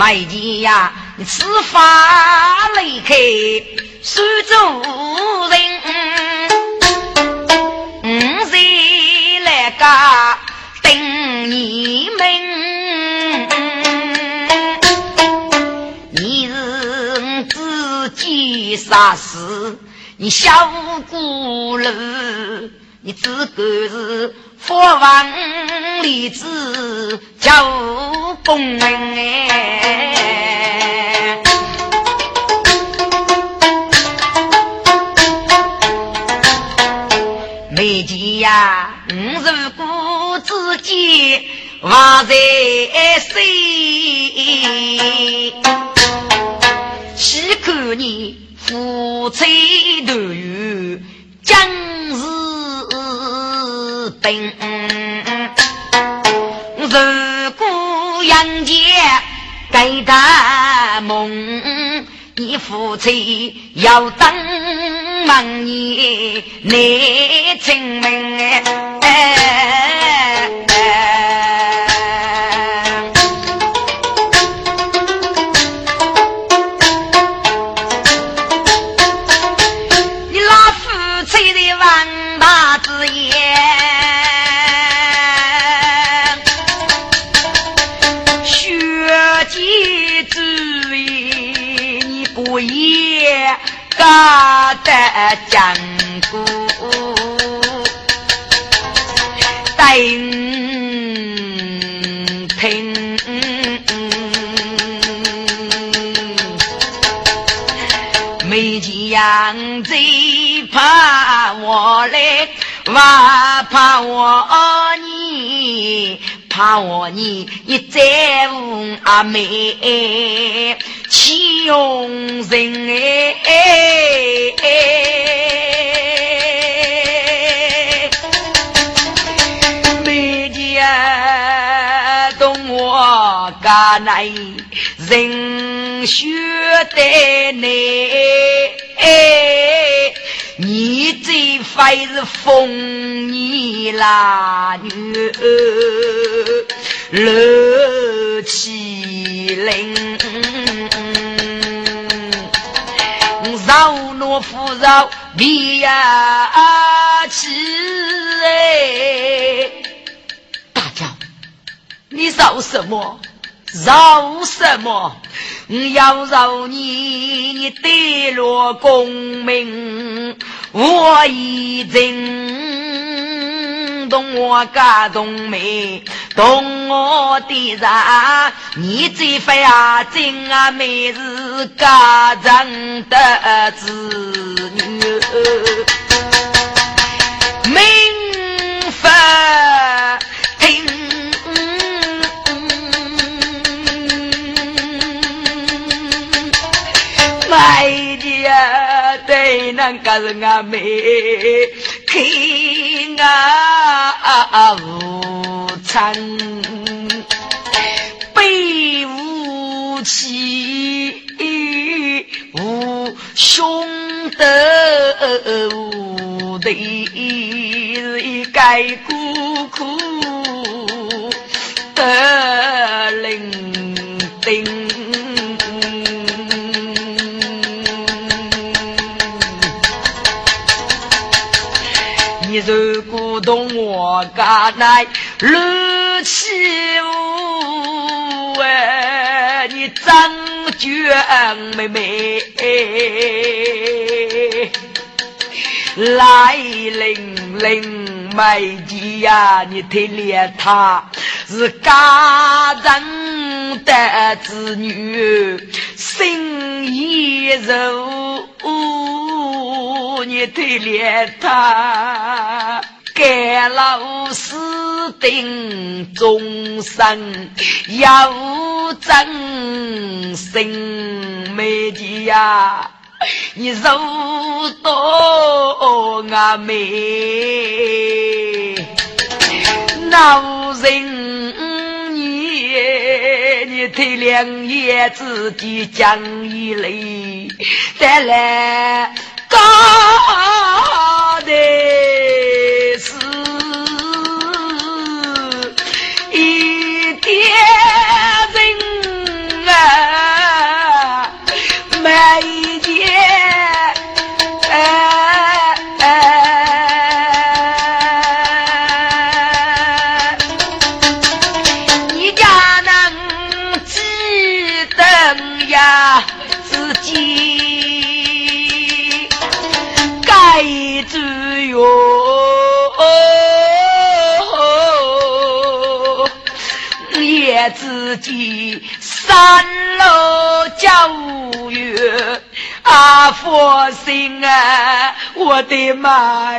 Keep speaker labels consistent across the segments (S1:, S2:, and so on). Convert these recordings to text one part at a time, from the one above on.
S1: 没钱呀，你吃饭离开苏州人，五岁来家等你们，你是自己啥事？你小姑楼，你只管是佛王里子叫公哎。没钱呀，我如果自己忘在谁？岂可你？夫妻团圆，将是。如果杨杰给他梦，你夫妻要等满年来清明。江姑，等听，没钱最怕我来，还怕我你，怕我你一再无阿妹。岂用人哎！每天懂我家内人学得难，你这非是风你啦女儿乐起灵。饶我夫饶你呀妻哎！大叫，你饶什么？饶什么？我要饶你，你得了功名，我已经同我感动没。同我的人，你这份啊真啊美是家人的子女，名分买的啊对那个人啊美，听啊无。参悲无妻，无兄德，无弟，一该孤苦的伶仃。如果懂我家来。乱起舞哎，你张娟妹妹来零零妹子呀，你睇脸他是家人的子女，心一柔，你睇脸他。该老师定终身要真心美的呀，你肉多阿妹，老人你你推两眼自己讲一泪，带来高的。三楼九月啊，佛心啊，我的妈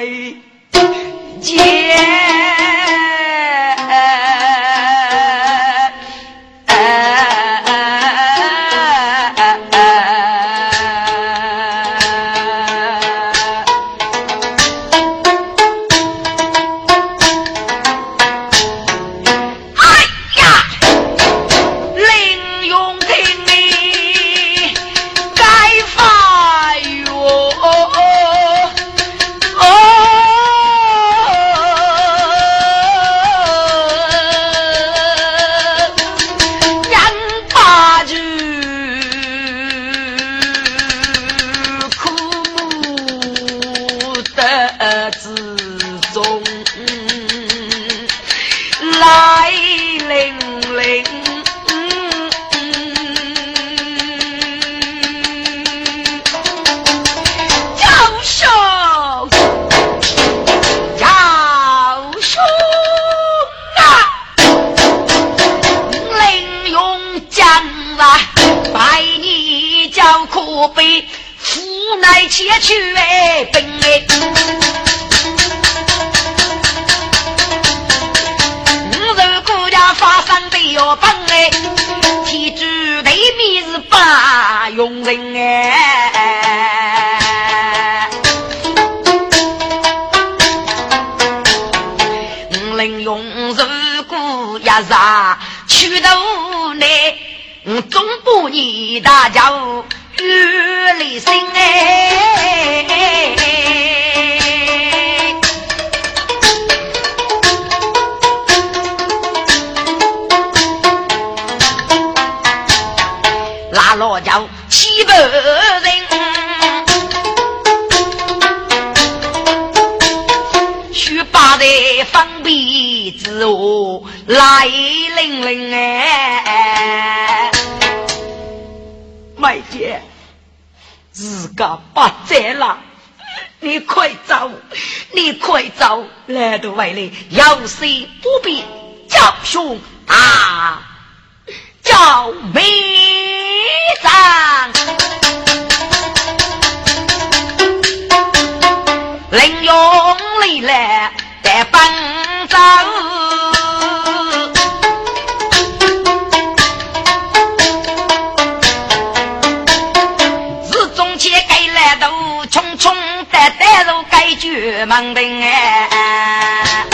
S1: 姐。来玲玲哎，妹姐，自家不在了，你快走，你快走，来到外里有事不必叫兄啊，叫妹长，林勇里来得帮走。绝门的哎，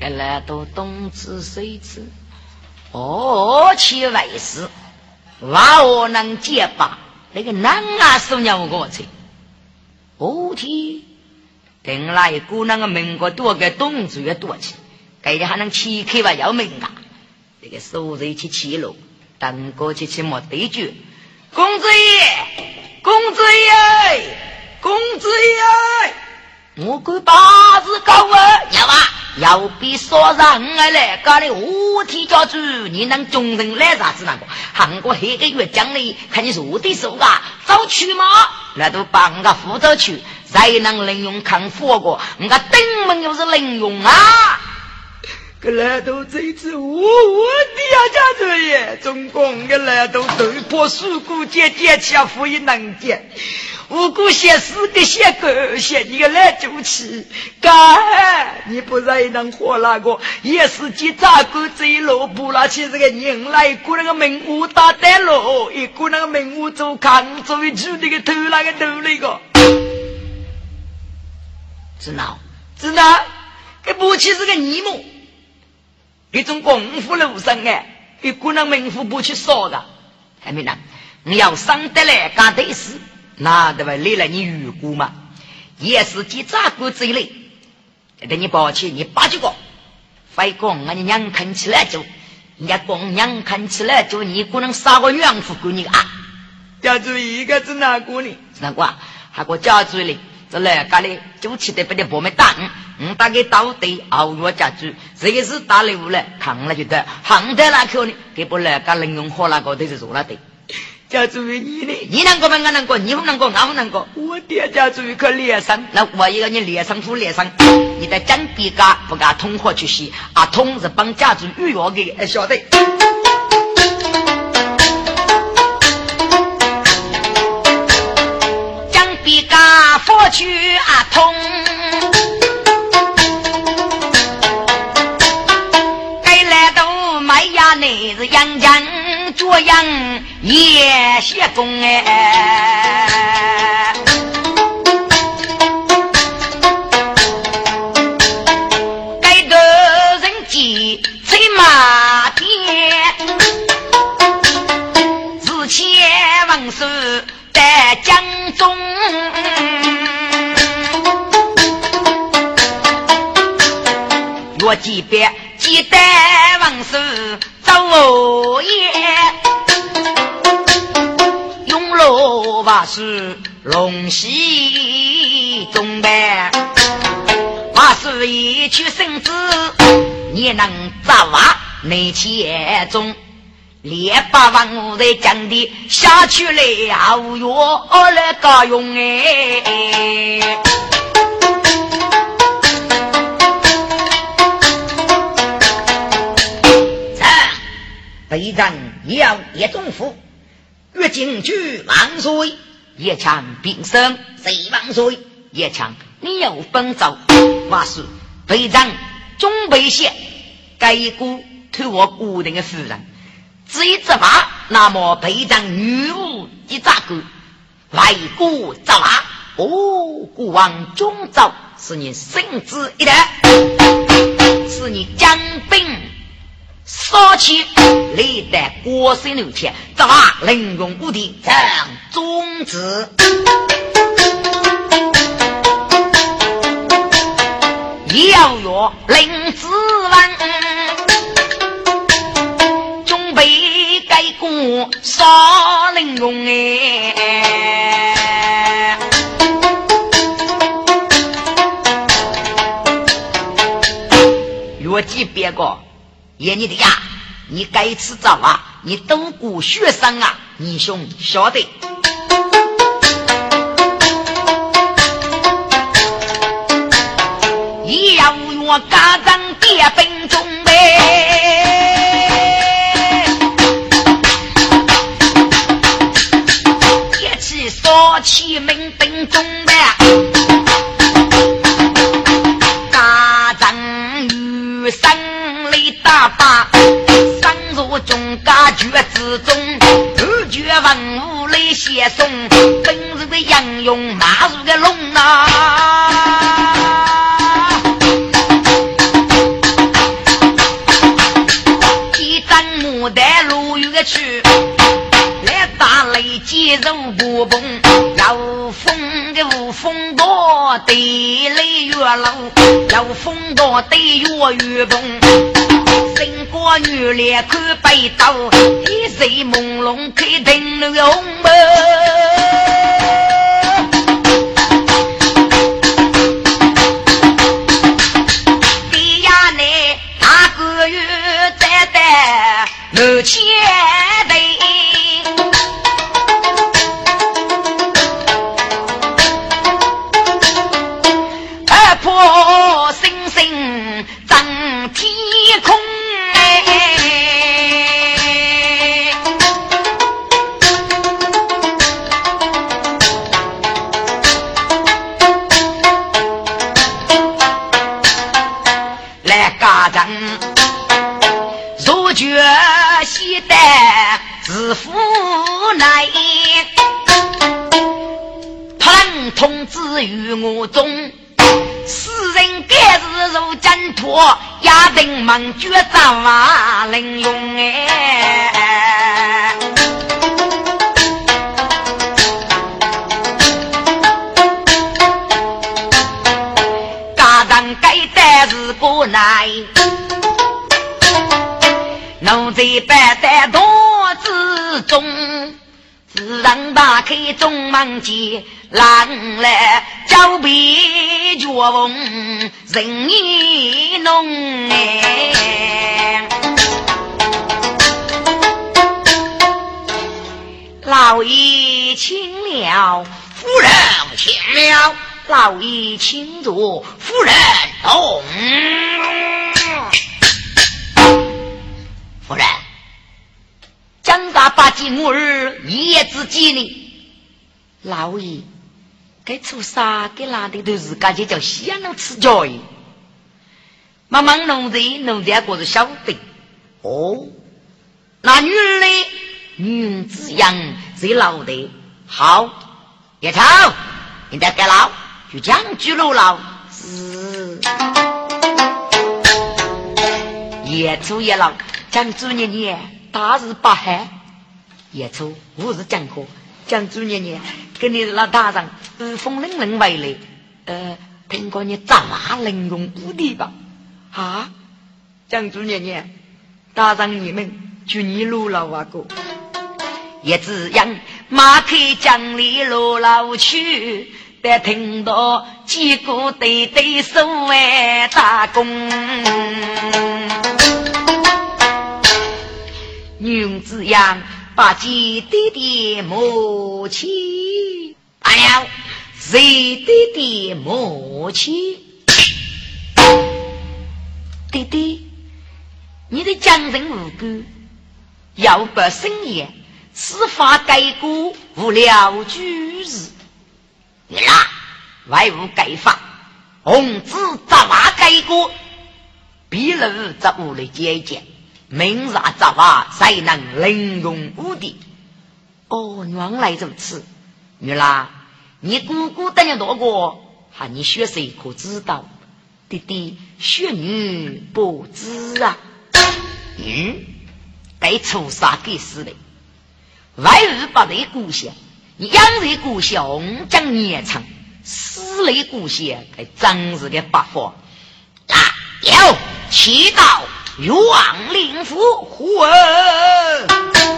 S1: 该来都东吃西吃，哦，其为师，娃我能结巴，那个男啊送鸟过去，哦天，跟来姑那个民国多个东子也多起，给的还能起开吧要命啊，那个数字去七楼。等过去去莫对决，公子爷，公子爷，公子爷，我管八字高啊，要吧？要比说让我来，搞的五天家住，你能众人来啥子那个？韩国黑个月奖励，看你是我的手啊，走去吗？那都帮个负责去，谁能利用看火锅？我登门又是利用啊！个来都这次我我的呀家主爷，中共个来都头破树骨接接起啊，富也能接。五谷写诗个写歌写你个来就起，干你不然能活那个？也是几咋个这一路不拿起这个人来，一个那个门屋打带路，一个那个门屋做扛做一举那个头那个头那个，知道知道？这不起是个泥木。一种功夫路上哎，一个人名副不去说的，还没呢。你要上得来干得事，那对吧？累了你预估嘛？也是几咋过这一类，等你抱起你八九个，非讲俺娘看起来就，人家公娘看起来就你可能杀个娘夫给你啊！家主一个是哪个呢？是哪个？还个家主哩？这来家里就气得不得不没打，嗯，打给刀队熬药家猪，这个是打礼物了，扛了就得，扛得那口呢，给不来家能用火那个都是做了的。
S2: 家主你呢？
S1: 你难过吗？我难过，你不难过，我不难过。
S2: 我爹家主可脸上，
S1: 那我一个你脸上敷脸上，你在江边家不敢通火去洗，啊通是帮家主预约的，晓得。江边家佛去脚阳。也谢公哎，该得人急催马鞭，日前王寿在江中，若几别记得王寿找我爷。把是龙溪中呗，把是一曲生子，你能扎娃内切中，连把王在江的下去了，我来搞用哎。北战要一中府。越进去万岁，叶强平生谁万岁？叶强，你有分奏，话是非常中北县该股推我固定的夫人，至于执法，那么北长女巫一咋个外国执法？哦，国王中奏是你圣旨一代，是你将兵。杀气历代国神六天，怎么凌容无敌？正宗旨，要约令子文，准备改过杀凌容哎，约几别个？爷你的呀，你该吃早啊！你都顾学生啊，你兄晓得。要我家长别分中呗，一起说起门分中大把生入中家绝之中，二绝文武来写送，本日的杨勇马如个龙呐，一张牡丹路有个去。肌肉不崩，要风的无风多，地雷越冷，要风多得越越崩。身过女脸看北斗，一水朦胧看灯笼红门。与我中，世人该是如挣脱，压定门绝招啊，能用哎。家长该担是个难，奴在百担多之中。自然打开中门前，狼来交臂脚风，人意浓。老爷请了，
S3: 夫人请了，
S1: 老爷请坐，
S3: 夫人动。夫人，
S1: 江大八戒我儿叶子见呢？老爷，该出啥给哪的都是感觉叫先能吃教育。忙忙弄的弄的过是晓得
S3: 哦，
S1: 那女儿呢？女子养最老的，好，叶超，你在该老，就将居楼牢。
S3: 是，
S1: 叶初叶老，将猪年年大日八海，叶初五日讲课，讲猪年年跟你老大人日风冷冷回来，呃，听过你杂话能用武的吧？啊，将主年年，大人你们就你路老啊哥。也只让马蹄江里路老去，得听到几个对对手哎打工。女子样把鸡爹爹母亲，
S3: 大娘
S1: 谁爹爹母亲？弟弟，你的江人无辜，要不生言。司法改革无聊居日，
S3: 你啦，
S1: 外务改法，红子杂话改革，比如这屋里节俭，明日杂话才能零用无敌。哦，原来如此，女啦，你姑姑等你多过，喊你学谁可知道？弟弟学女不知啊，
S3: 嗯，
S1: 该出啥给死的？外日不在故乡，养在故乡讲年长；死在故乡，该长日的八方。
S3: 啊，有祈祷王灵
S1: 符魂。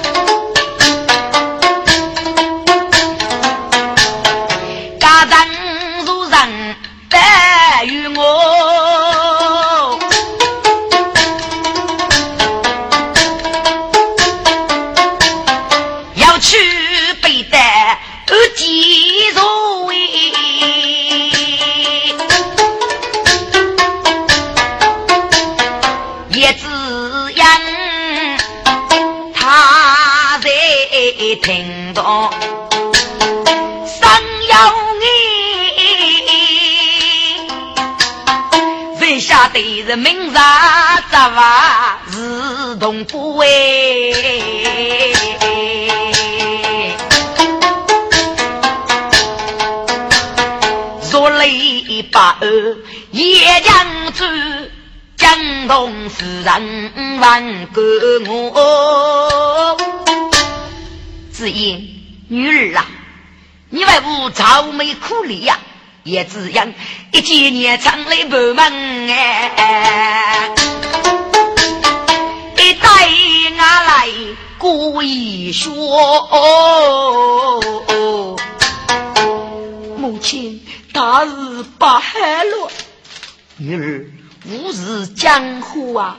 S1: 对人明察杂话自动不为。若雷把二夜将走，江东夫人万个我。只因女儿啊，你为吾愁眉苦脸呀，也只因一见年长来不门哎，一带俺来故意说，母亲大日不海了，女儿吾是江湖啊，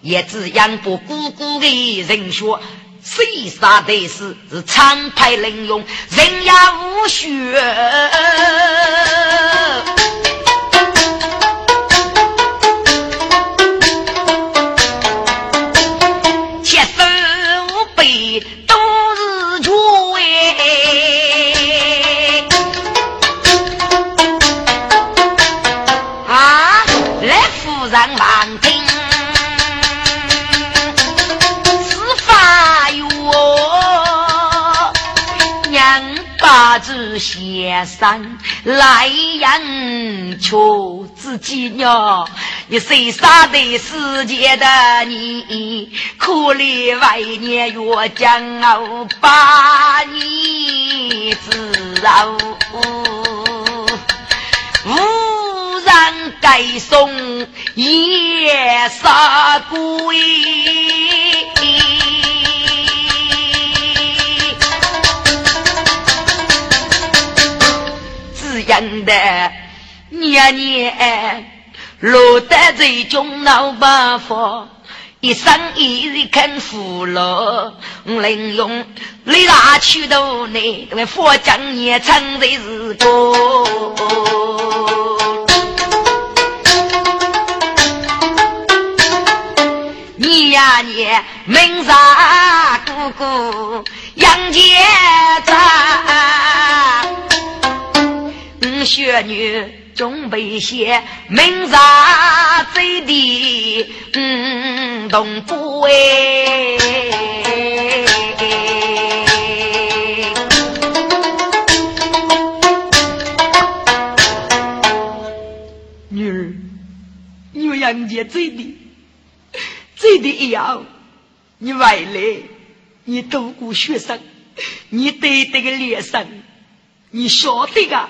S1: 也只因不姑姑的人说。谁杀的是是长牌能用，人牙无血。生来人，求自己呢？你谁杀的世界的你？可怜外年月将我把你知道，无人该送夜杀鬼。真的年年落得最终闹办法，一生一日肯服了，能用力大去头呢？因为佛讲也称的是过。你呀你，明杀姑姑杨杰子，嗯，学女。中北县明察贼的嗯东部哎，
S2: 女儿，你有杨家贼的，贼的一样，你外来，你读过学生，你对这个脸上，你晓得个。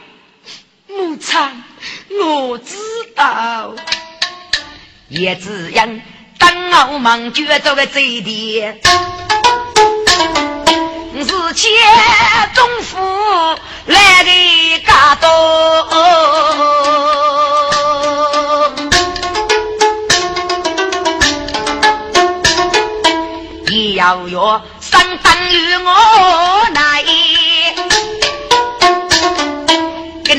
S2: 母亲，我知道，
S1: 也只因当我忙就要做个贼的，是切中府来的家多，也要要相当于我那一。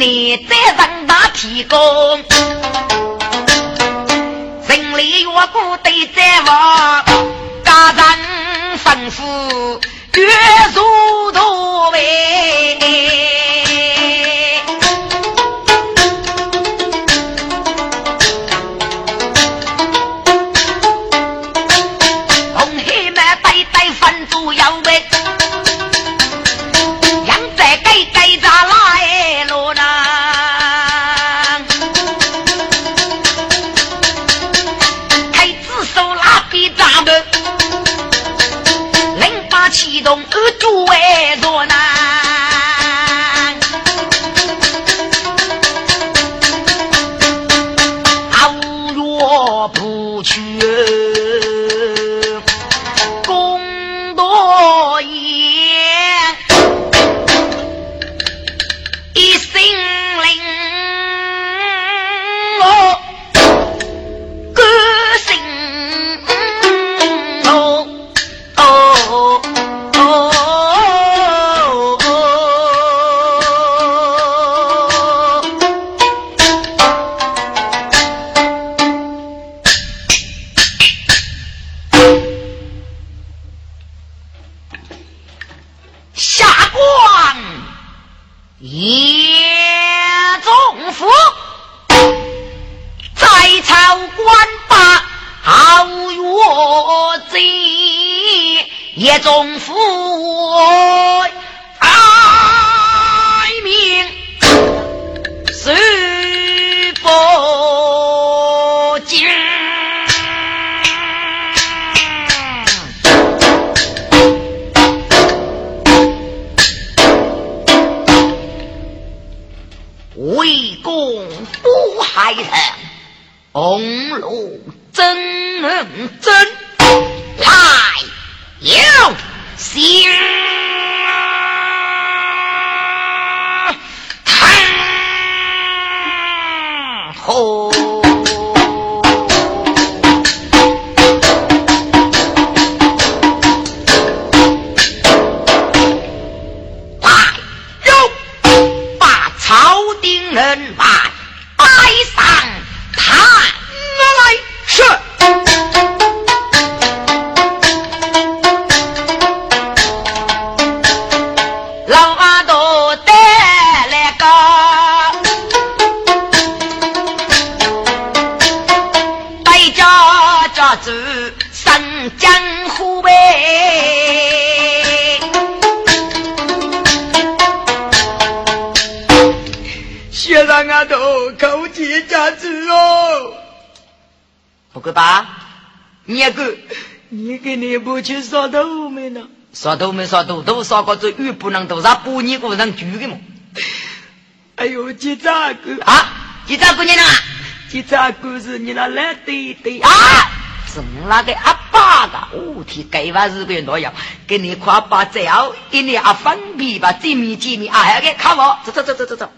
S1: 你再上大提供，城里越过对在望，家人吩咐越速度为。
S2: 多难中呢？
S1: 扫头没扫头，都扫过这雨不能多，啥半年过上住的嘛？
S2: 哎呦，结扎哥
S1: 啊，结扎姑娘啊，
S2: 结扎哥是你那来对对
S1: 啊？是那个阿爸的，我天，该把日本多要，给你夸爸最后一年阿分皮吧，见面见面啊，还给看我，走走走走走走。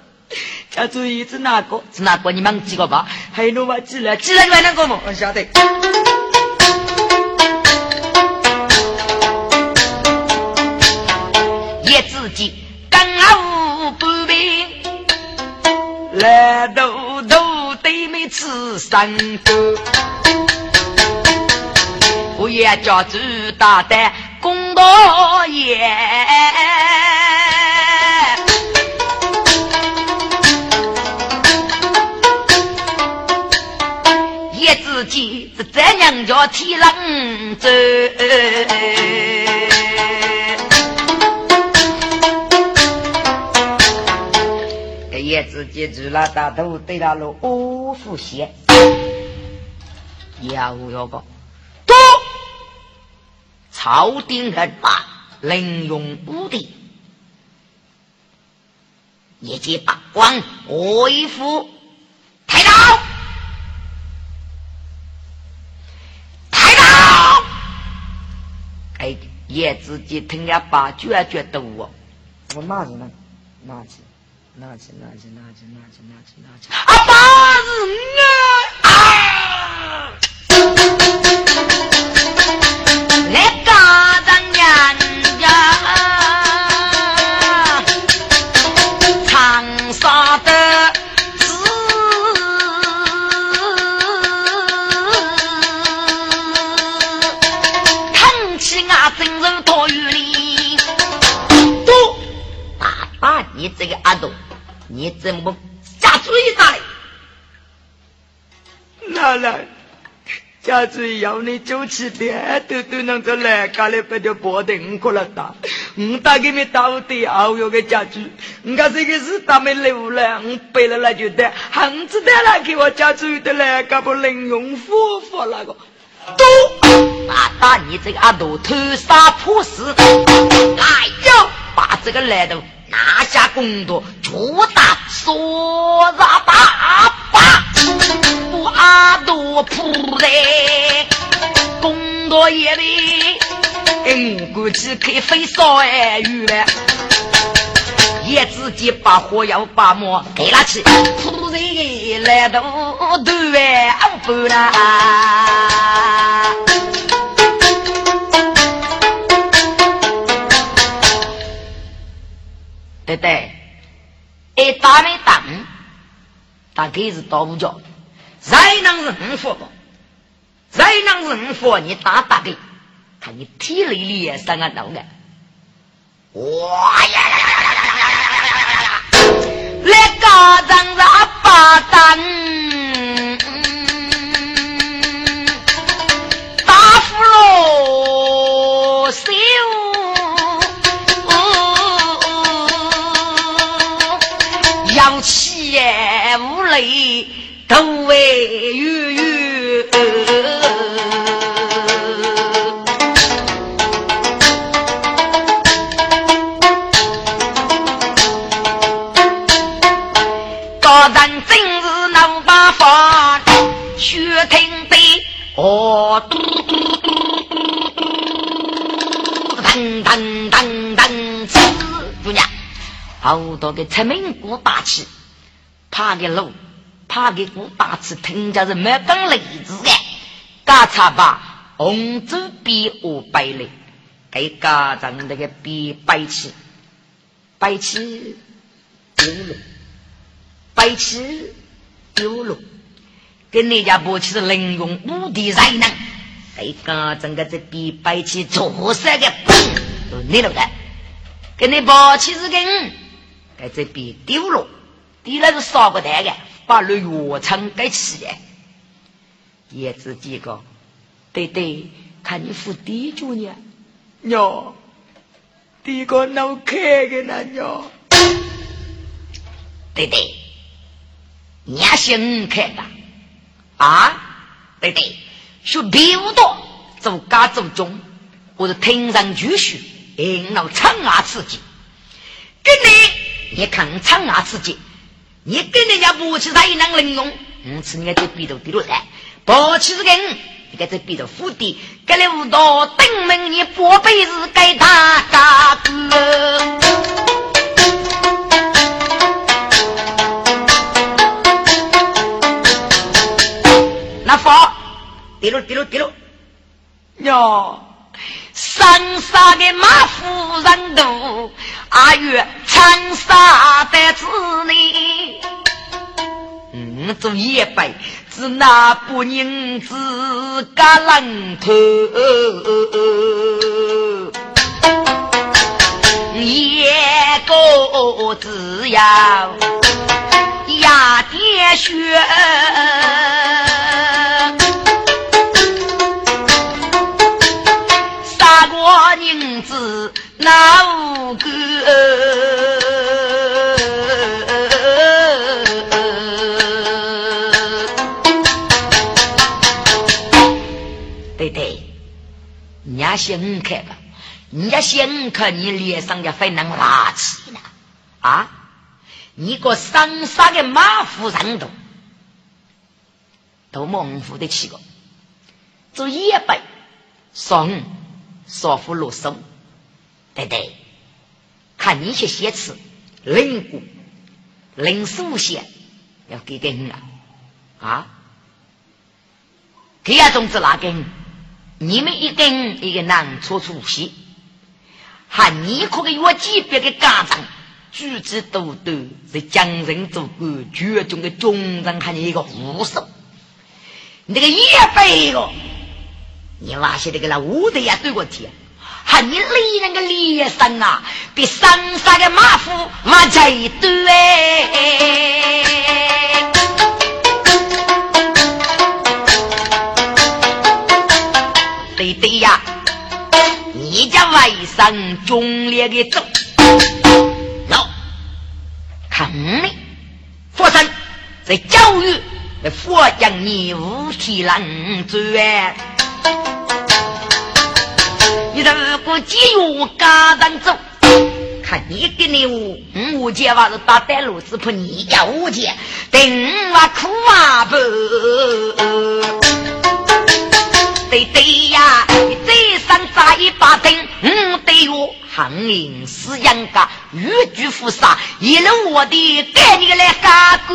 S2: 家注意是哪个？
S1: 是哪个？你们几个吧？
S2: 还有我几来？
S1: 几来你还能过吗？
S2: 我晓得。
S1: 自己刚好不平，
S2: 来都都对面吃三个，
S1: 我也叫朱大胆公道言。也自己是这娘家天冷走。
S3: 叶子集举了大头，对了了五副鞋，
S1: 又有个，都，朝廷人马零用无敌，一记八光，威虎，抬头，抬头，
S3: 哎，叶子集听了把，就也觉得，我，我骂人呢，骂人。拿起，拿起，拿起，拿起，拿起，拿起！
S1: 阿爸是
S3: 你怎么加嘴子嘞？
S2: 奶奶，加嘴要你九七点都都能做来，家里不就保定可了打？我打给你打的熬药个家具，我这个是打没留了，我背了那就得，横子的来给我加嘴的来，搞不能用佛佛那个。
S3: 都，爸爸，你这个阿斗偷杀破死，哎呦，把这个来头。拿下公道，捉打说大爸爸，不阿多铺在公道夜里，我估计可以飞烧哎鱼了，也自己把火药把馍给了起，铺在来都都哎不啦。对对，一打没打，大概是到五角。谁能是五佛个？谁能是五佛？你打打的，看你体力里也三个脑的。哇呀呀呀呀呀呀呀呀呀呀呀！
S1: 来家长是八蛋。泪都为雨雨，高人真是能把法，学听得哦，噔噔噔噔，姑娘，好多个出名鼓大气。爬个路，爬个鼓，大次听着是没根例子的。嘎查吧，红州比五百里，给家长那个比白起，白起丢了，白起丢了。跟人家伯起是能用武的才能，给家长个这比白起做三个嘣，你了的。跟你伯起是跟，给这比丢了。第二是烧个蛋的，把那药厂给起来。叶子几个，对对，看你付地主呢，
S2: 娘，第个脑开的那娘，
S1: 对对，你先开的啊，对对，学比武多，做家做中，或者听上去学，引导长牙刺激，跟你你看苍牙刺激。你跟人家不吃他也能领用？你吃人家就逼到比斗噻不吃是个你你看这比斗府邸给了五道登门你八辈子给他家住那佛丢了丢了丢了
S2: 哟。
S1: 山上的马夫人多。阿月长沙的子女，
S2: 嗯，做一辈子那不宁子嘎浪头，
S1: 一个只要压点血。那五个，
S2: 对对，你家先看吧，你家先看你脸上的非能拉起呢啊！你个上杀的马夫上头，都猛虎的起个，做一百双少妇落手。对对，看你去写词，领鼓、领书写，要给给你了啊！这样种子那根，你们一根一个难出出息，喊你可个越级别的家长，举止多多，是将人做官，绝中的中人，喊你一个护手，你这个一辈个，你娃些那个那屋的呀，对我提。看你李人个脸上啊，比山上的马夫马贼多哎！对对呀，你家外甥忠烈的走，喏，看你，佛山在教育那佛将你五体难转。如果节约家当走，看你给你五五件话是打带路子铺，你家五件，等我苦啊不？对对呀，你再上扎一把灯，嗯对哟，行营是杨家，玉具富杀，一路我的给你来干哥。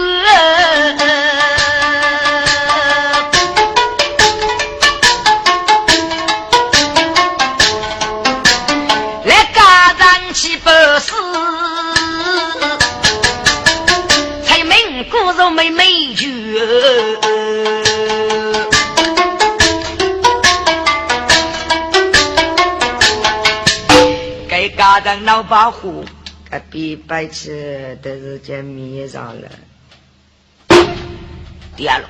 S2: 老保护，该比白痴都是见面上了。第二了，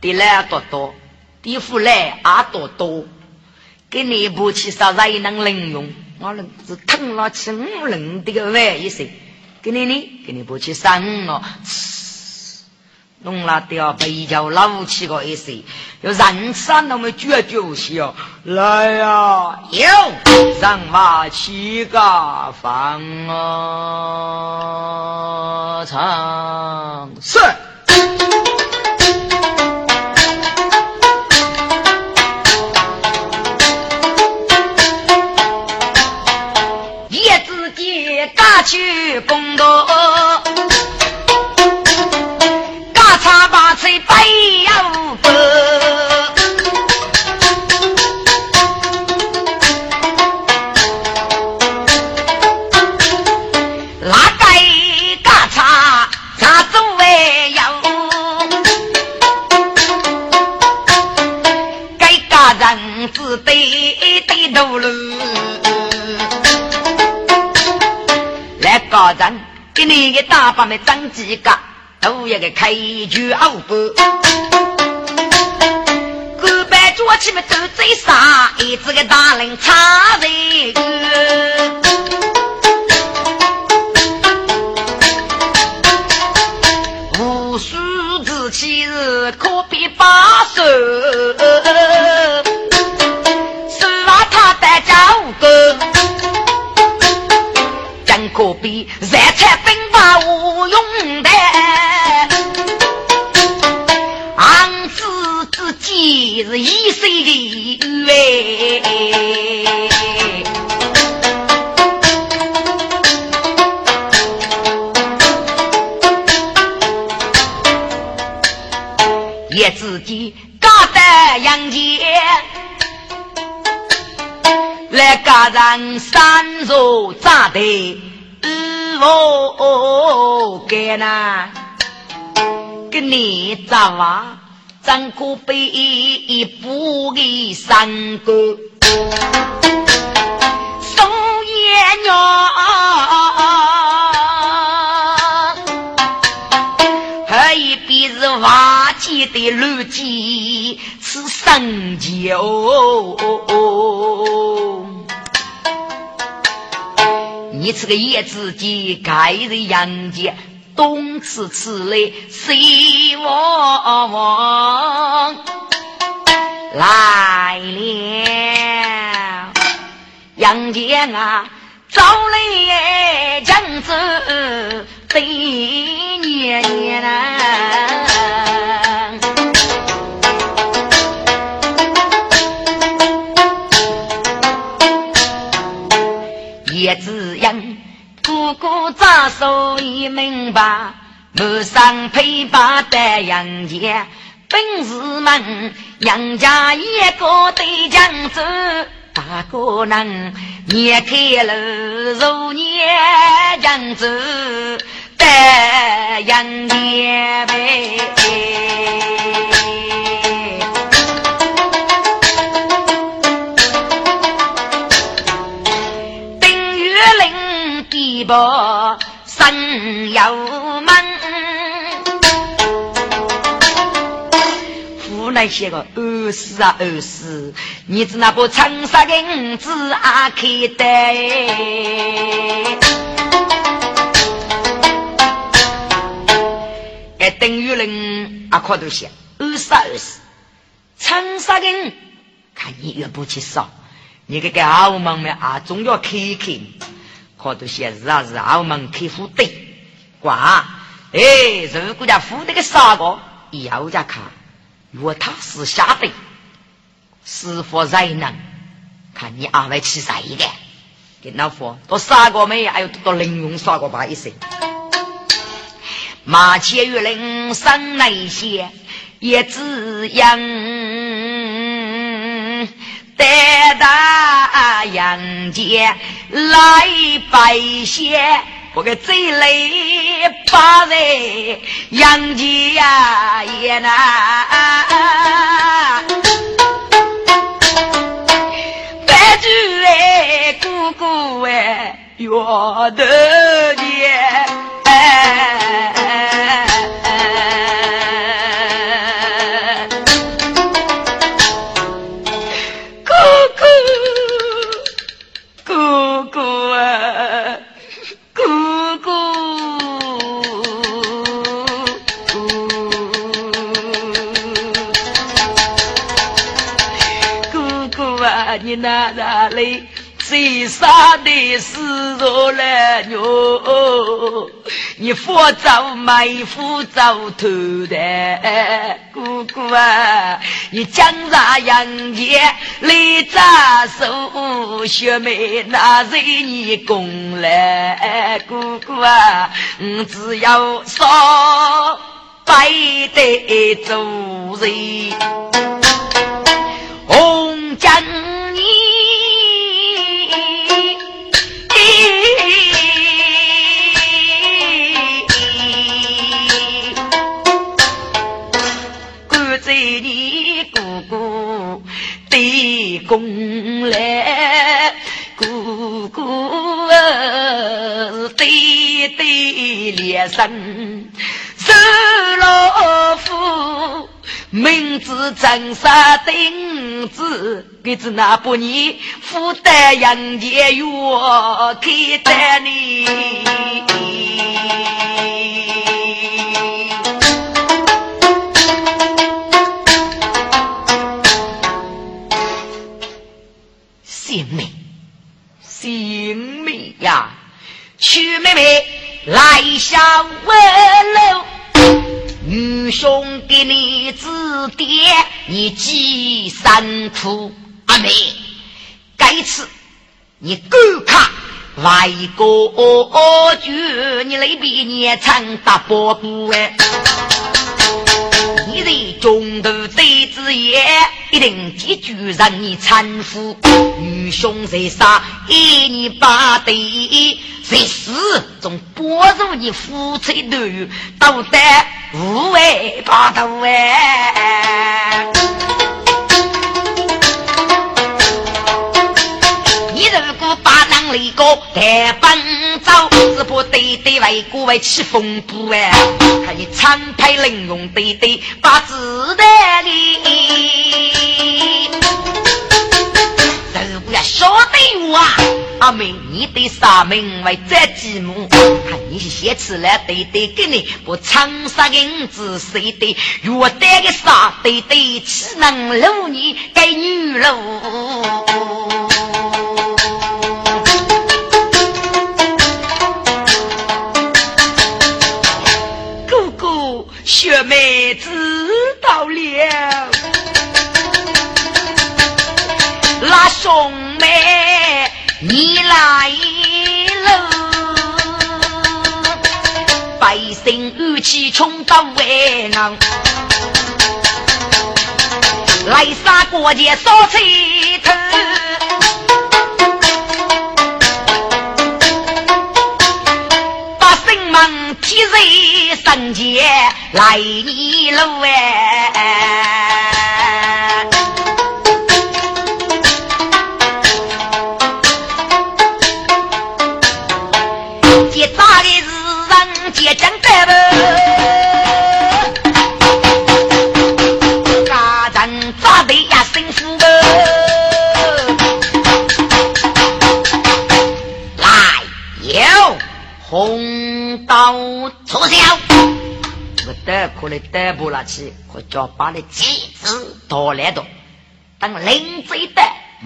S2: 第来多多，第副来阿多多，给你不起啥才能能用。我能是疼了起五人这个玩意噻，给你呢，给你不去生了，弄了都要被叫老起个意思，要人生那么绝就是哦，来呀，有让马七个放啊唱。是。
S1: 去公道，你个大把的长几个，都要个开局傲不。古板脚起么都最傻，一只个大人插在个。无数之气是可比八手，是啊他的招个。可比热人三座扎的。
S3: 我干呐，跟你咋话？怎可被一步的三个送爷娘？还一边是瓦解的路基是生酒。你这个叶子鸡盖在阳间，东吃吃嘞西望望，来了杨戬啊，早来江子对年年叶子阳，哥哥早手已明白，马上陪把带杨家，本是们杨家一个对江州，大哥能捏开了如捏江州带杨家呗。湖那些个儿死啊儿死，你只那把长沙的五子啊开的，哎，等于人啊，看都些二死二死，长沙的看你越不去少，你这个澳门们啊，总要开开。好多些日啊日澳门开户的，挂。哎，如果家富的个傻个，要家看，若他是下的，是否才能看你二位去谁的？跟老夫都杀过没？还有多零用杀过吧一些，马前玉林生那些也只因得大杨戬。来拜谢，我个贼雷把人杨家也难，白猪哎，姑姑哎，约得见。你那哪里最傻的是我了哟？你扶着没扶着头的姑姑啊？你江上杨戬来扎手，学妹那是你功来姑姑啊？我只要说白的做人，红江。公来，姑姑对对连声，周老夫明知真杀定子，给子那不你负担杨家院，给担你。性命，性命呀！曲妹妹来下问楼，女兄给你指点，你几三苦？阿妹，该次你够看外国剧，你那边年长大伯姑哎。你在中途对子也一定记住让你搀扶，女兄在杀，一你把对
S1: 在始终保住你夫妻团圆，都得无为八度哎。你如果把能力高，带奔走，只怕对对为国为起风波哎。看你长派玲珑对对，把子弹里。要晓得我啊，阿妹，你对啥名为这寂寞？看你是写出来对对给你，我长沙银子谁对？若带个啥对对，岂能留你给女喽？
S2: 妹知道了。
S1: 那兄妹，你来了，百姓怒气冲到外昂，来杀过节烧气头，们提着三节来你路哎。可来逮捕了去，我叫把那机子夺来的，等领贼的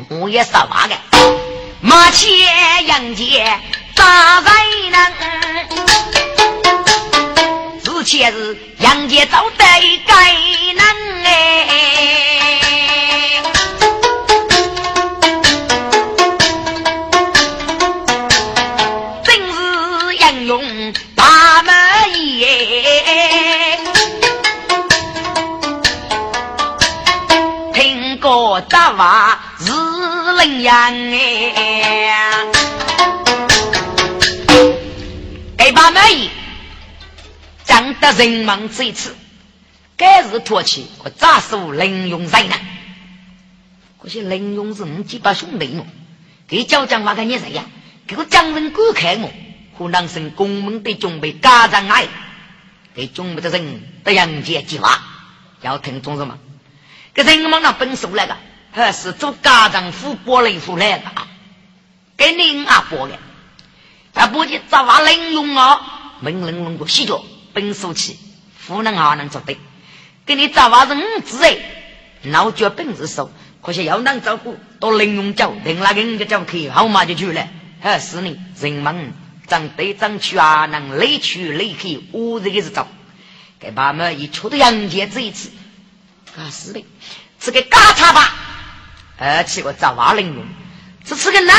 S1: 我也杀完的，马前迎接咋才能？之前是杨家招待该能哎。领养哎，给把妹讲得人忙这次，该是托起我咋说林用人呢？可惜林用是五几把兄弟我，给叫讲话个你谁呀？给我讲人观看我，湖南省公门的准备家长爱，给准备的人的杨家计划，要听懂什么？给人们那本数来个。还是做家长夫过来夫来的啊，给您阿伯的，他不仅早发能用啊，门能用过洗脚，本手气，夫能还能做对，给你早发人子哎，老脚本事手，可惜要能照顾，多能用脚，等那个人家叫去，好嘛就去了。还是你，人们长对长去啊，能累去累去，我这个是走，给爸妈一出的杨家这一次，啊是的，这个嘎嚓吧。而且个杂娃能用，这是个男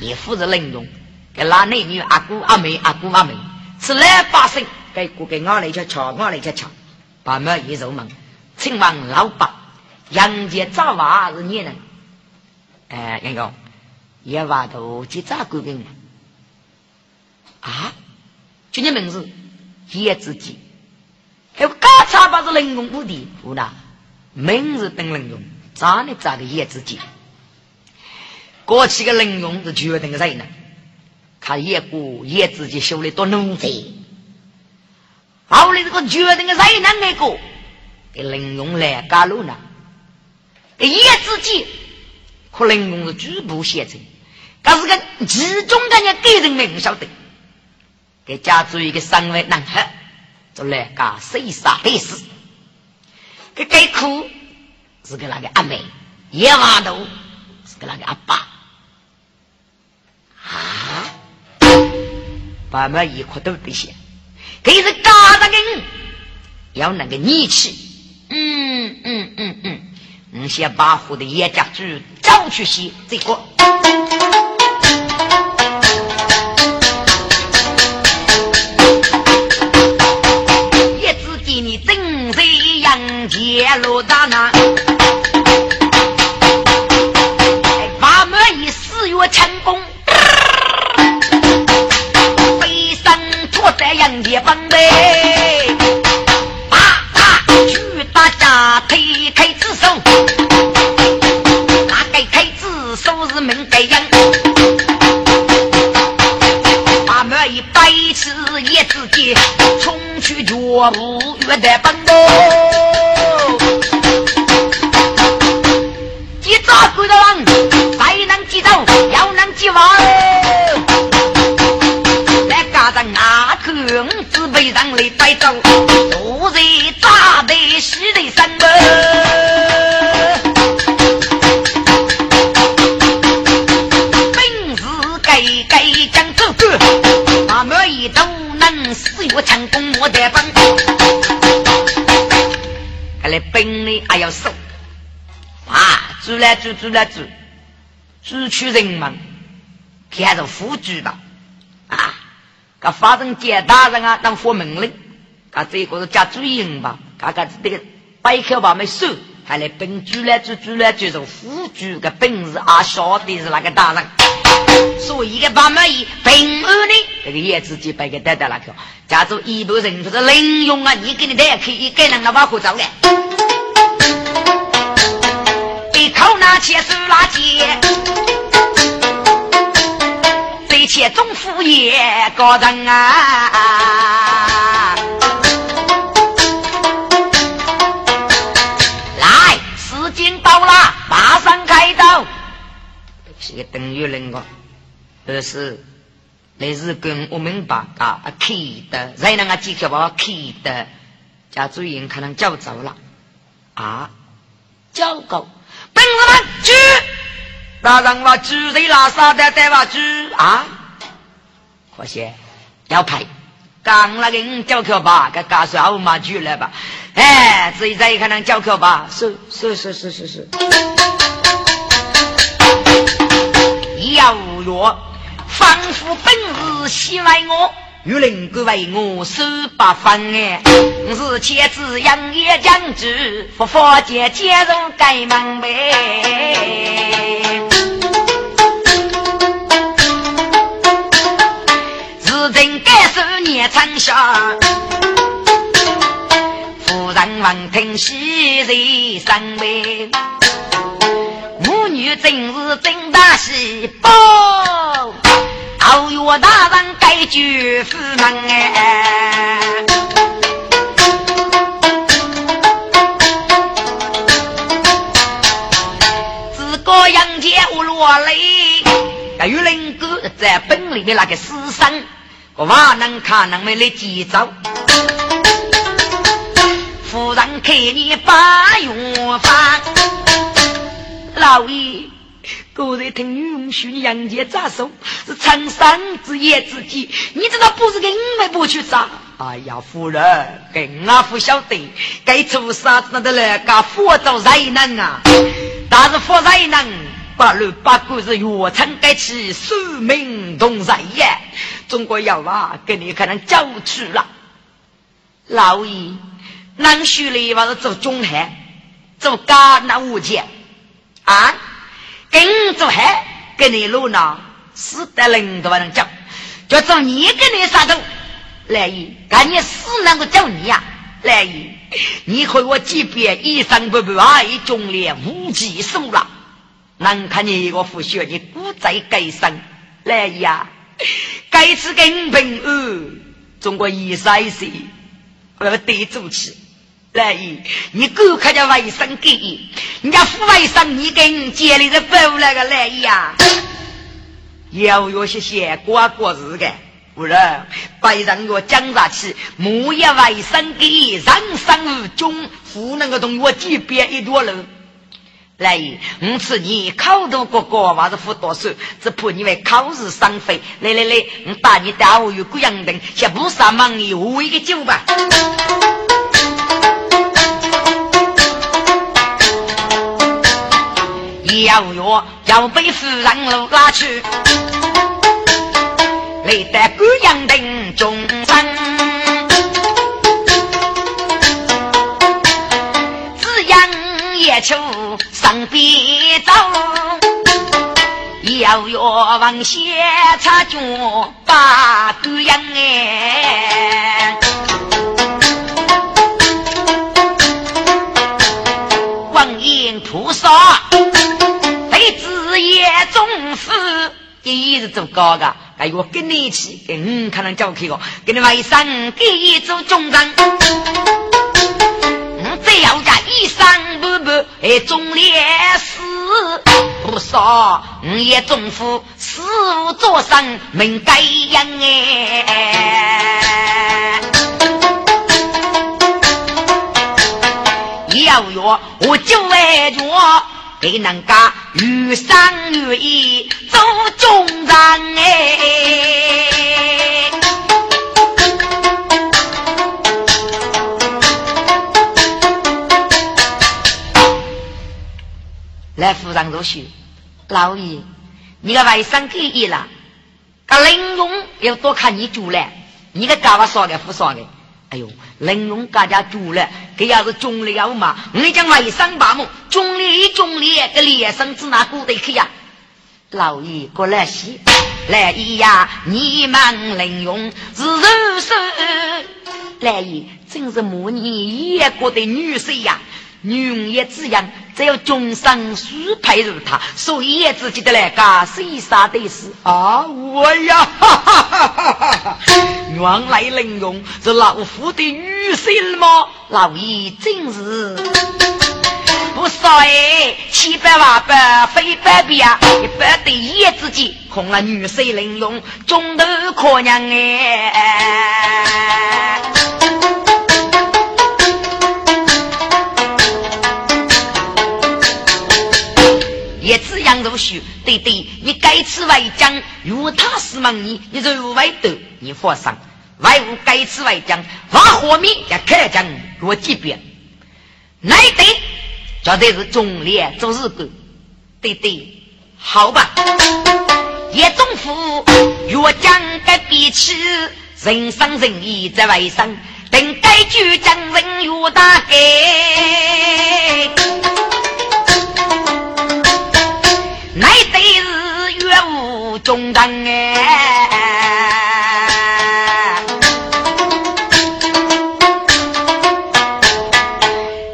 S1: 也负责能用，给拉内女阿姑阿妹阿姑阿妹，是来发生给姑给俺来去瞧，俺来去瞧，把门一入门，请问老板，杨家杂娃是你呢？哎，杨哥，也娃都去咋过给你？啊？就你名字叶子记，还有嘎嚓把是能用不的，不啦？名字等能用。咋的咋的叶子鸡？过去个人用是决定个谁呢？看叶姑叶子鸡修的多能贼，后来这个决定个谁呢？那个给人用来干路呢？给叶子鸡可能用是局部写成，可是个其中的人给人民晓得，给家族一个三位男孩，就来干谁杀的事，给给苦。是给那个阿妹，一万头是给那个阿爸。啊，爸妈一块都不行，可是家的人要那个力气，嗯嗯嗯嗯，你先把户的叶家猪找去洗这个。叶子给你正在杨家路大杨家帮呗，把把举大家推开子手，大概开子手是门盖样，把门一摆起叶子尖，冲去脚步越得奔喽，来带走，昨日扎的西的山门，本事该该讲走个，那么一都能死我成功莫得帮，看来本领还要收啊！住来住住来住，住去人们看着富居吧啊！他发生见大人啊，当发命令，他这个是加注音吧？他个这个摆口把没收，还来本主来主主来就是副主的本事啊，晓得是那个大人，所以个把没平安的这个叶子就摆个带带那个，假如一部人就是零用啊，你给你带去一个人那把火走的，一口拿起手拉起。一切总副业高人啊！等于人个，这是那是跟我们把啊开的，再那个几条把开的，家主人可能叫走了啊，叫狗，本事们去。大人话猪人拉萨的带话猪啊，可惜要赔。刚那个人叫口吧，给告诉我妈去了吧。哎，这一再一看能叫口吧，是是是是是是。要若仿佛本是喜爱我。玉林哥为我守八方哎，是妻子杨业将军，佛佛界皆入该门呗。自今该受年长下，夫人闻听喜在身边，母女真是真大喜报。老岳大人该举夫门哎，自个杨家我落泪。玉林哥在本里面那个私生，我万能看能没来记走。夫人看你把药方，老爷。刚才听女婿说你杨家扎手是长生之夜之计，你知道不是给你们不去杀？哎呀，夫人，跟我不晓得，该做啥子的来？该佛祖才能啊！但是佛才能，八路八股是越城该起，寿命同在也。中国要啊，给你可能交去了。老爷，南徐里还是做中汉，做干那物件啊？跟着还跟你路呢，死得人都不能叫，就做你跟你杀头，来姨，赶紧死能够叫你呀，来姨，你和我即便一生不不爱忠烈无计数了，难看你一个父血，你孤在该生，来姨呀，该次跟平安，中国一三一四，我要得主持。来意，你够看见外甥给，人家父外甥你跟家里的包那个来意啊，要有些些过过日子，不然白让我讲下去，莫要外甥给人生无中，不能够同我几边一多人。来意，我次你考多哥哥还是付多少？只怕你为考试伤肺。来来来，我带你到我有贵阳灯，先不上忙，你喝一个酒吧。要约要被夫人拉去，累得姑娘等终生。只因夜秋上边走，要要往先插脚把狗养哎，子也重视，一直做高个，哎我跟你一起，嗯，可能叫去个，给你外甥给一组中人。只要家一生不不哎中烈士不少，我也中夫死无做生命该样哎。要约我就为着给人家与生与义走中人哎。来府上入学，老爷，你个外甥给一了，个玲珑要多看你住了，你个干巴说的不说的？哎呦，林勇家家住了，这要是中了嘛？我讲外甥把梦，中了中了，个脸上子哪过得去呀？老爷过来洗，来姨呀，你们林勇是人生，来姨真是母你一国的女婿呀。女人也这样，只有终生许配如他，所以也自己的来干谁杀的是
S2: 啊！我呀，原来玲珑是老夫的女婿吗？
S1: 老爷真是不少哎，七百万百非百变，一百对一自己空了女婿玲珑，中头可娘哎。杨如许，对对，你该吃外将，如他是问你，你就外斗，你放心，外无该吃外将，挖火米也开将若级别，那对，绝对是忠烈做日干，对对，好吧，叶总府若将该比起人生仁义在外省，等该举将人越大给。中人哎，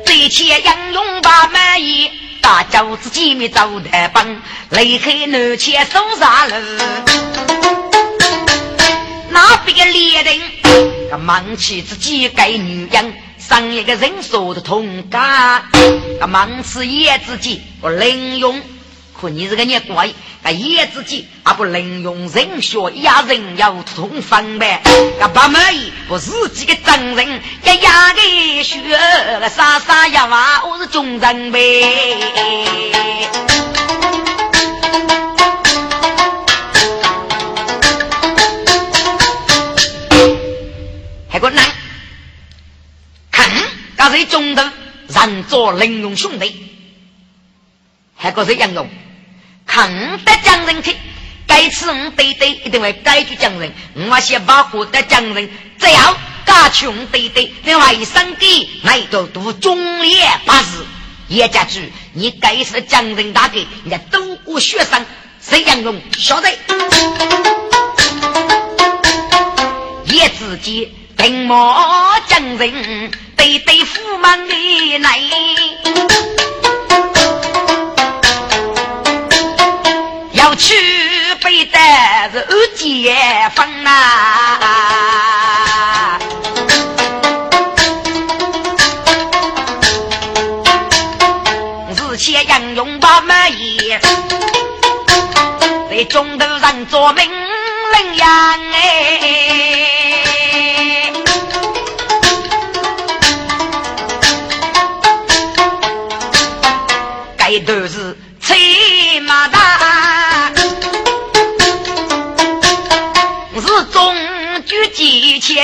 S1: 这些英勇把满意，大家自己没走得帮，雷黑南前手杀了，那边猎人个忙起自己该女人，上一个人说的通感，个忙起也自己我领用。你这个孽鬼，那叶子鸡啊不能用人血压人要通分呗？那不满意，不自己的真人，一压个血，那傻傻呀娃，我是中人呗。还个男，看，刚才中的人做林用兄弟，还个是杨勇。看得将人去，该次我对对一定会改去将人。我先把活的将人，只要加穷对对，另外一生给来都读中烈八字。叶家驹，你该是将人大哥，你家都过学生，谁杨勇晓得？叶自己定毛将人，对对驸马的来。是二姐风啊，日前杨勇把满意，在中头上做命令呀哎，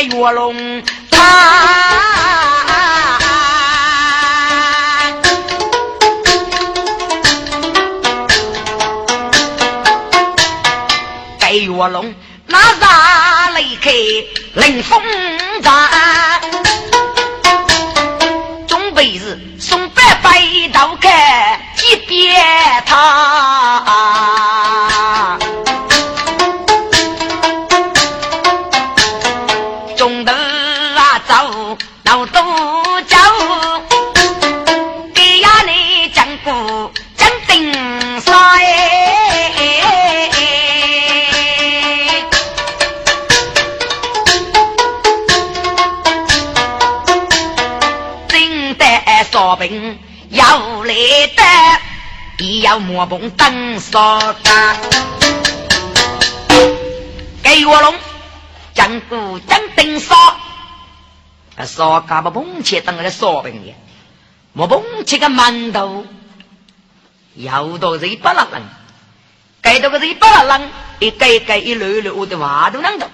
S1: 几千月龙他该月龙那啥离开冷风战，准备是送白白刀开几遍他。的烧饼要来的，也要磨棚等烧干。给我龙。江古江顶烧，烧干不碰切当个烧饼的，莫碰切个馒头，要到这一百拉人，盖到个这一百拉人，一盖盖一溜溜的话都能到。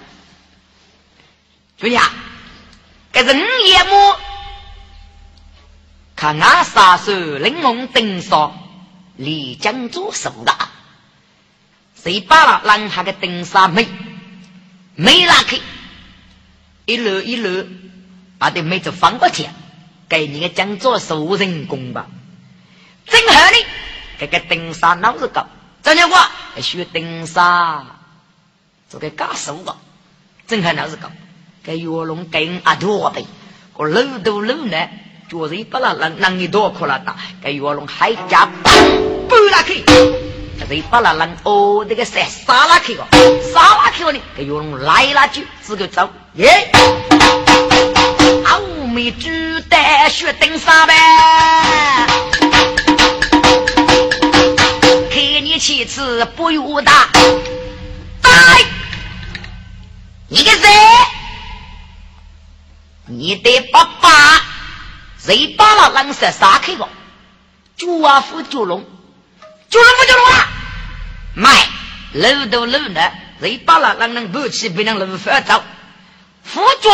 S1: 兄弟啊，这人也么？看俺杀手玲珑顶烧，离江做手的，谁把那人下个顶杀没？没拉开，一路一路把这妹子放过去，给你个讲做熟人工吧。正好呢，这个丁沙脑子高，张家话学丁沙，做个家手吧。正好脑子高，给岳龙跟阿多呗，我搂都搂呢，就是一把那让让你多苦了打，给岳龙还加不拉开。这把那人哦，那个杀杀拉去个，杀拉去个呢？给用来了就自个走耶！阿弥陀带血登山呗，看你妻子不由得，哎，你个谁？你的爸爸谁把那人杀杀开个？九啊夫九龙。九龙不就龙啊！卖楼都楼呢，谁把那让人不起，不能楼发走。辅助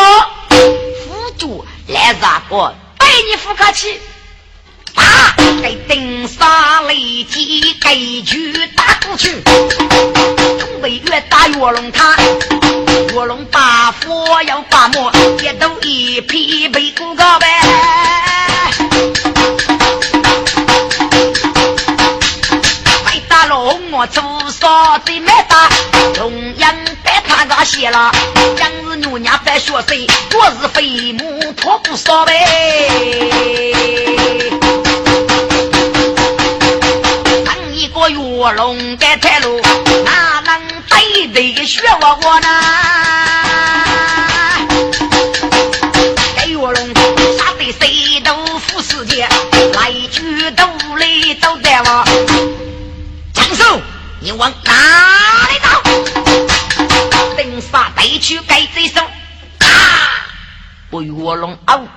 S1: 辅助来啥个？带你扶客气。打！给顶上雷击，给去打过去。东北越打越龙他，卧龙把佛要把魔，也都一匹背骨高呗。我做啥子没打？中央被他给写了，今日牛娘在学谁？我是飞母托不少呗。当一个月龙在太路，哪能对对学我我呢？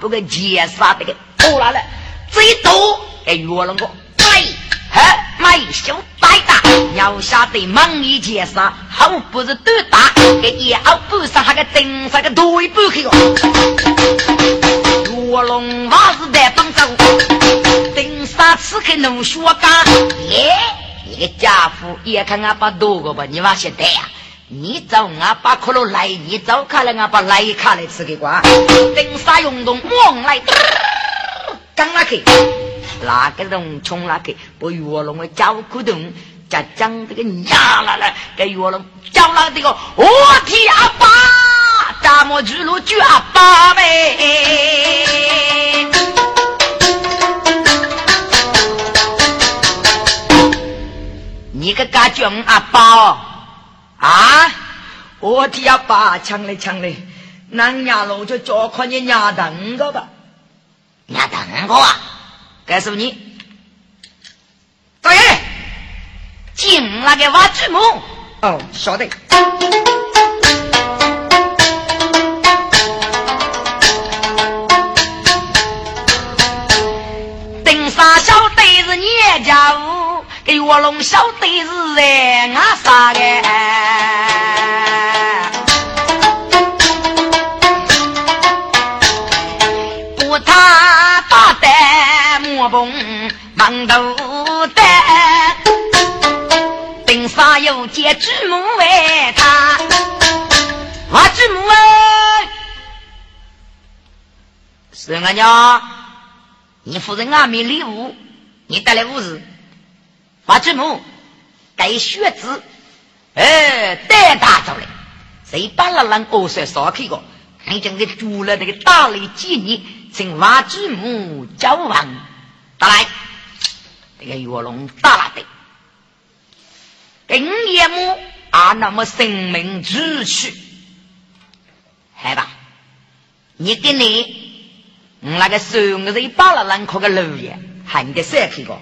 S1: 不个劫杀这个偷来了，最多给岳龙个对，嘿，买小白大，要下得猛一劫杀，好不是多大？给也熬不上，还个真杀个对不去个。岳龙还是在帮走，等杀此刻能学干耶。你个家伙也看俺爸多个吧？你娃现在呀，你走俺爸可乐来，你走开了俺把来卡来吃个瓜。等啥运动？往来，刚那去，哪个人冲那去，把月龙的脚骨动，家将这个压了了，给月龙叫了这个。我天阿爸，大漠之路救阿爸呗。你个家叫阿爸哦啊！我替阿爸抢嘞抢嘞，那伢老就叫看你伢等个吧，伢等个啊！告诉你，大爷，进那个挖子木哦，晓得。登山小队是你家务。给我龙晓得是哎，俺啥个？不他大胆莫蹦忙头的，顶上有件祖母为他，我祖母哎，是俺家，你夫人俺没礼物，你带来物事。把祖母带血子，哎，带大走了。谁把那人恶水烧开个？你将给住了这个大雷几年，请挖巨木交王，打来，这个月龙打了的，跟夜幕啊，那么生命之去，好吧？你给你，那个收我是一把了人靠个路也，喊的三去个，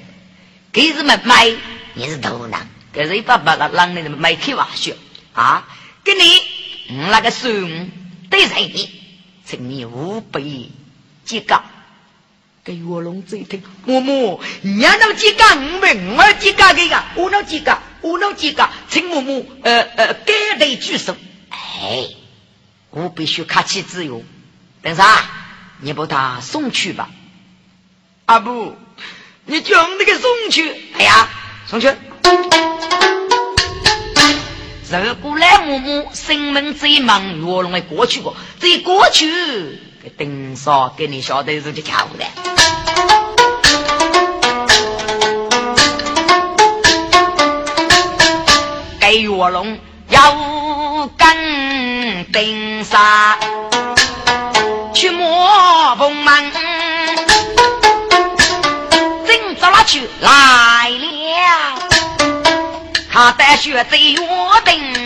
S1: 给日们买你是头囊，给是一把把了人的买开玩笑啊，给你那个收。对人，请你五百几个。给卧龙一听，嬷嬷，你那几个五百，我几个给个，我那几个，我那几个，请嬷嬷，呃呃，该得举手。哎，我必须客气自由。等啥？你把他送去吧。
S2: 阿布，你将那个送去。
S1: 哎呀，送去。如果来，木木生门最忙，卧龙的过去过，最过去，给顶上给你晓得是就巧的。给卧龙要跟顶上去摸凤门，去来了。他带血在约定